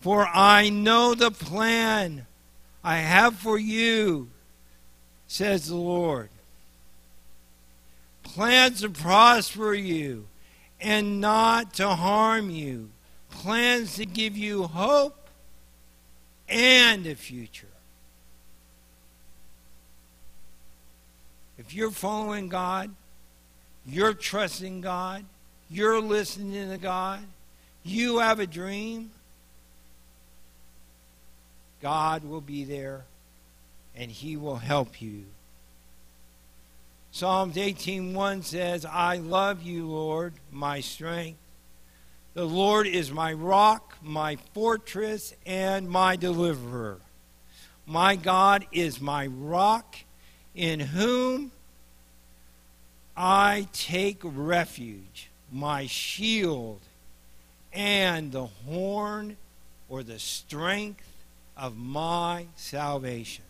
For I know the plan I have for you, says the Lord. Plans to prosper you and not to harm you. Plans to give you hope and a future. If you're following God, you're trusting God, you're listening to God, you have a dream, God will be there and he will help you. Psalms 18:1 says, "I love you, Lord, my strength. The Lord is my rock, my fortress, and my deliverer. My God is my rock in whom I take refuge, my shield, and the horn or the strength of my salvation.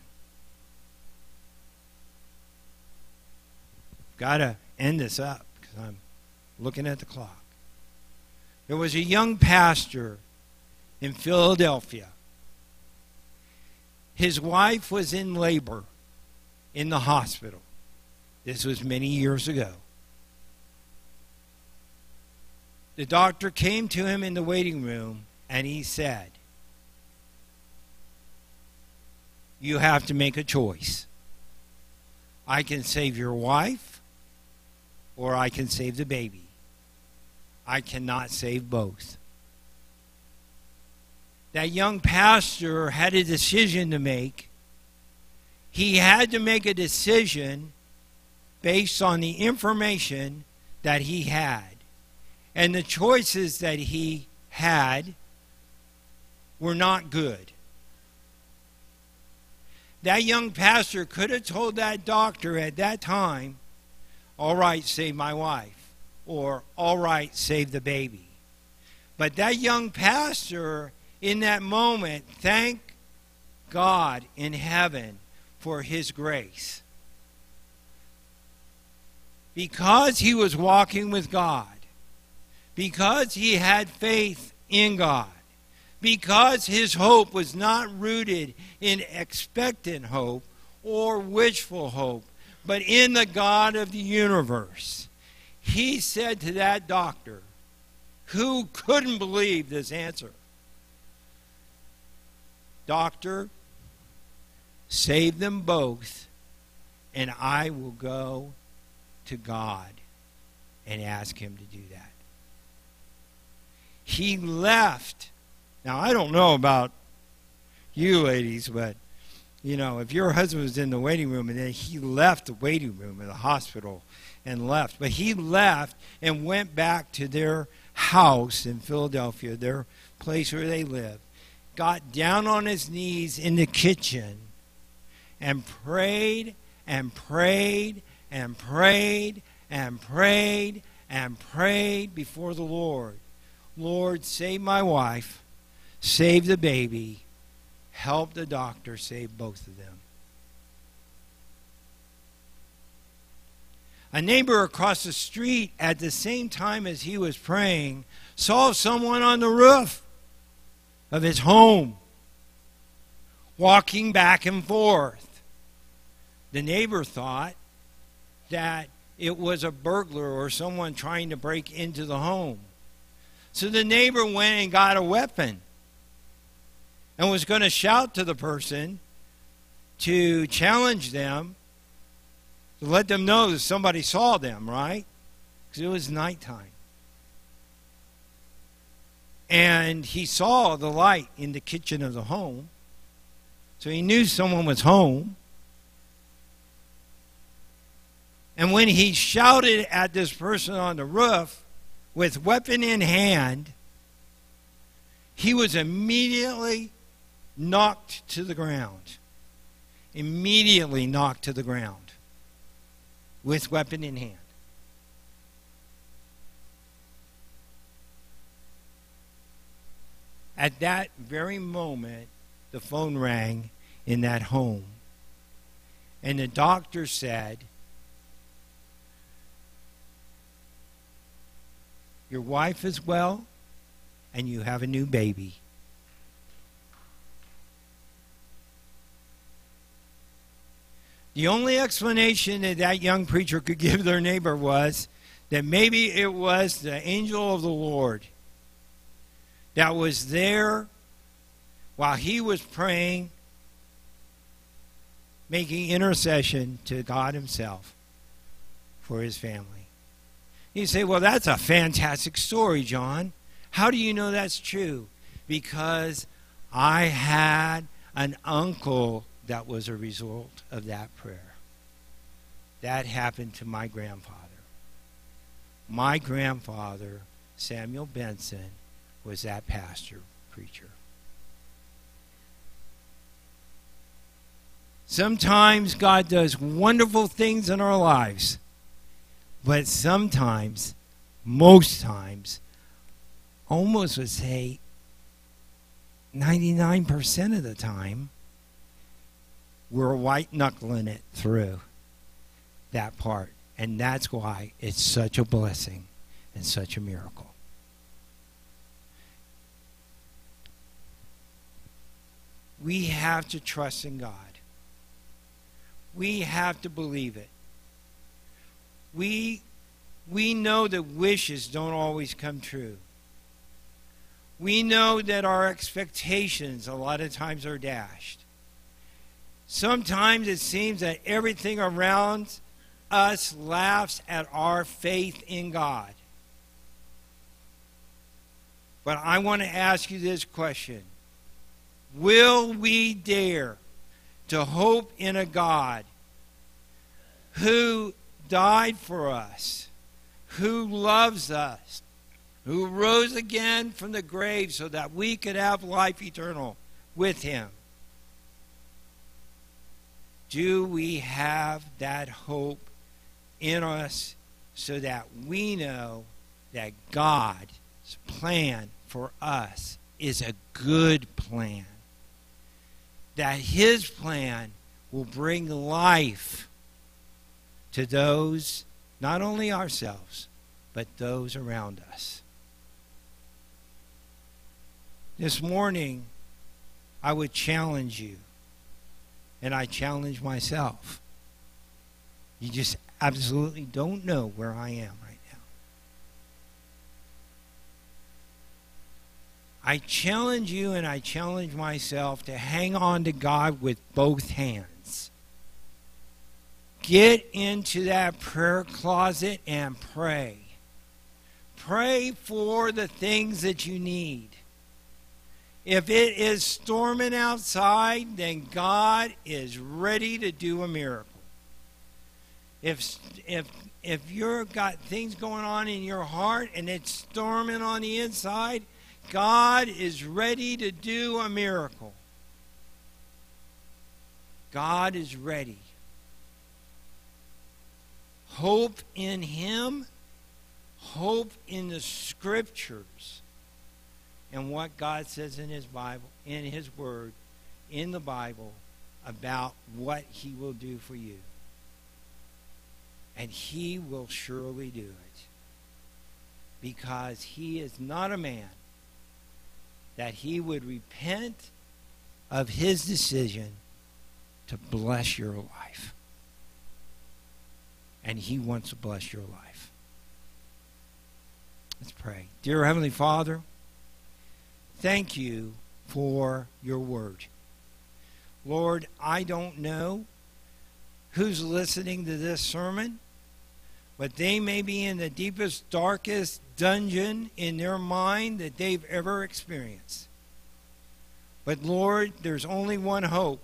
Got to end this up because I'm looking at the clock. There was a young pastor in Philadelphia. His wife was in labor in the hospital. This was many years ago. The doctor came to him in the waiting room and he said, You have to make a choice. I can save your wife or I can save the baby. I cannot save both. That young pastor had a decision to make. He had to make a decision based on the information that he had. And the choices that he had were not good. That young pastor could have told that doctor at that time, All right, save my wife, or All right, save the baby. But that young pastor, in that moment, thanked God in heaven for his grace because he was walking with God, because he had faith in God, because his hope was not rooted in expectant hope or wishful hope, but in the God of the universe, he said to that doctor, who couldn't believe this answer, Doctor, save them both, and I will go to God and ask Him to do that. He left. Now, I don't know about you ladies, but, you know, if your husband was in the waiting room and then he left the waiting room in the hospital and left, but he left and went back to their house in Philadelphia, their place where they live, got down on his knees in the kitchen and prayed and prayed and prayed and prayed and prayed before the Lord. Lord, save my wife, save the baby, help the doctor save both of them. A neighbor across the street at the same time as he was praying saw someone on the roof of his home walking back and forth. The neighbor thought that it was a burglar or someone trying to break into the home. So the neighbor went and got a weapon and was going to shout to the person to challenge them to let them know that somebody saw them, right? Because it was nighttime. And he saw the light in the kitchen of the home. So he knew someone was home. And when he shouted at this person on the roof with weapon in hand, he was immediately knocked to the ground. Immediately knocked to the ground with weapon in hand. At that very moment, the phone rang in that home. and the doctor said, Your wife is well, and you have a new baby. The only explanation that that young preacher could give their neighbor was that maybe it was the angel of the Lord that was there while he was praying, making intercession to God Himself for his family. You say, well, that's a fantastic story, John. How do you know that's true? Because I had an uncle that was a result of that prayer. That happened to my grandfather. My grandfather, Samuel Benson, was that pastor, preacher. Sometimes God does wonderful things in our lives, but sometimes, most times, almost would say 99% of the time, we're white knuckling it through that part. And that's why it's such a blessing and such a miracle. We have to trust in God. We have to believe it. We, we know that wishes don't always come true. We know that our expectations a lot of times are dashed. Sometimes it seems that everything around us laughs at our faith in God. But I want to ask you this question Will we dare to hope in a God who died for us, who loves us, who rose again from the grave so that we could have life eternal with him? Do we have that hope in us so that we know that God's plan for us is a good plan? That His plan will bring life to those, not only ourselves, but those around us. This morning, I would challenge you and I challenge myself. You just absolutely don't know where I am right now. I challenge you and I challenge myself to hang on to God with both hands. Get into that prayer closet and pray. Pray for the things that you need. If it is storming outside, then God is ready to do a miracle. If if if you've got things going on in your heart and it's storming on the inside, God is ready to do a miracle. God is ready. Hope in Him, hope in the Scriptures and what God says in His Bible, in His Word, in the Bible, about what He will do for you. And He will surely do it. Because He is not a man that He would repent of His decision to bless your life. And He wants to bless your life. Let's pray. Dear Heavenly Father, thank you for your word. Lord, I don't know who's listening to this sermon, but they may be in the deepest, darkest dungeon in their mind that they've ever experienced. But Lord, there's only one hope.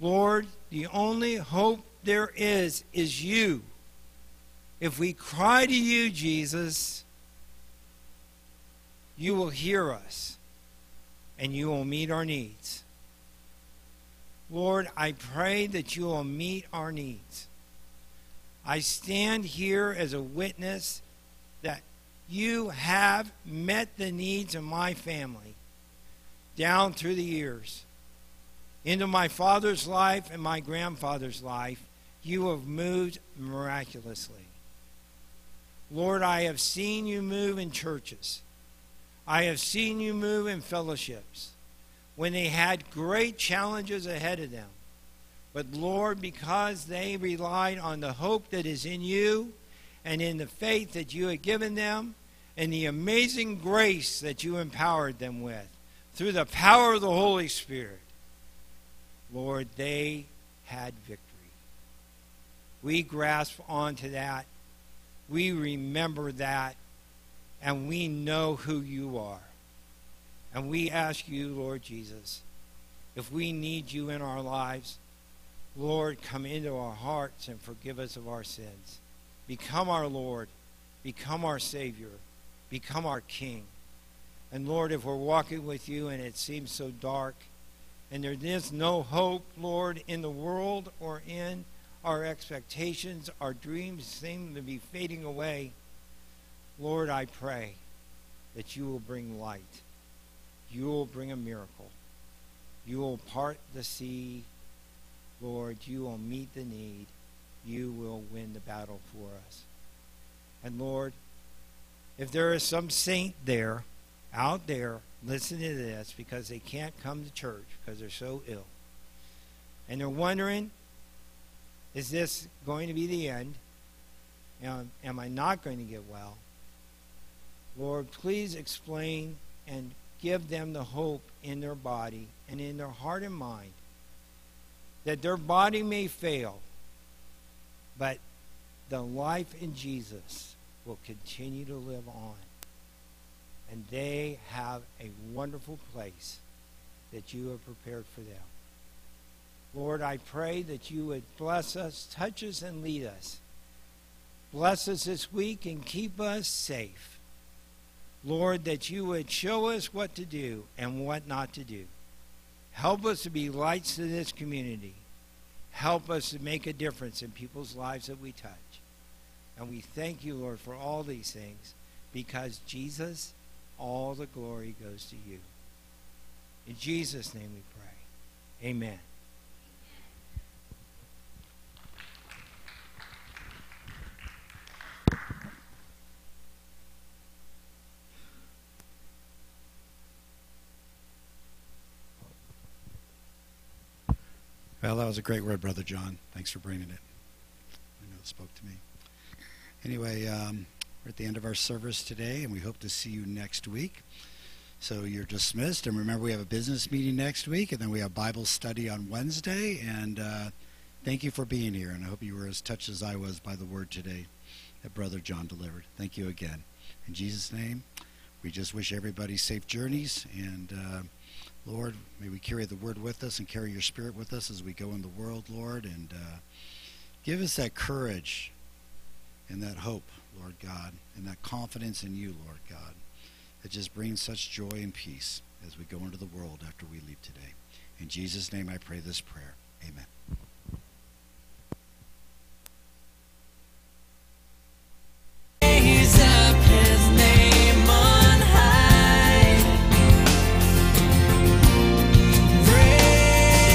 Lord, the only hope there is is you. If we cry to you, Jesus, you will hear us and you will meet our needs. Lord, I pray that you will meet our needs. I stand here as a witness that you have met the needs of my family down through the years. Into my father's life and my grandfather's life, you have moved miraculously. Lord, I have seen you move in churches. I have seen you move in fellowships when they had great challenges ahead of them. But Lord, because they relied on the hope that is in you and in the faith that you had given them and the amazing grace that you empowered them with through the power of the Holy Spirit, Lord, they had victory. We grasp onto that. We remember that. And we know who you are. And we ask you, Lord Jesus, if we need you in our lives, Lord, come into our hearts and forgive us of our sins. Become our Lord. Become our Savior. Become our King. And Lord, if we're walking with you and it seems so dark, and there is no hope, Lord, in the world or in our expectations, our dreams seem to be fading away, Lord, I pray that you will bring light. You will bring a miracle. You will part the sea. Lord, you will meet the need. You will win the battle for us. And Lord, if there is some saint there, out there, listening to this because they can't come to church because they're so ill, and they're wondering, is this going to be the end? Am, am I not going to get well? Lord, please explain and give them the hope in their body and in their heart and mind that their body may fail, but the life in Jesus will continue to live on. And they have a wonderful place that you have prepared for them. Lord, I pray that you would bless us, touch us, and lead us. Bless us this week and keep us safe. Lord, that you would show us what to do and what not to do. Help us to be lights to this community. Help us to make a difference in people's lives that we touch. And we thank you, Lord, for all these things because Jesus, all the glory goes to you. In Jesus' name we pray. Amen. Well, that was a great word, Brother John. Thanks for bringing it. I know it spoke to me. Anyway, um, we're at the end of our service today, and we hope to see you next week. So you're dismissed. And remember, we have a business meeting next week, and then we have Bible study on Wednesday. And uh, thank you for being here. And I hope you were as touched as I was by the word today that Brother John delivered. Thank you again. In Jesus' name, we just wish everybody safe journeys. And uh, Lord, may we carry the word with us and carry your spirit with us as we go in the world, Lord. And uh, give us that courage and that hope, Lord God, and that confidence in you, Lord God, that just brings such joy and peace as we go into the world after we leave today. In Jesus' name I pray this prayer. Amen.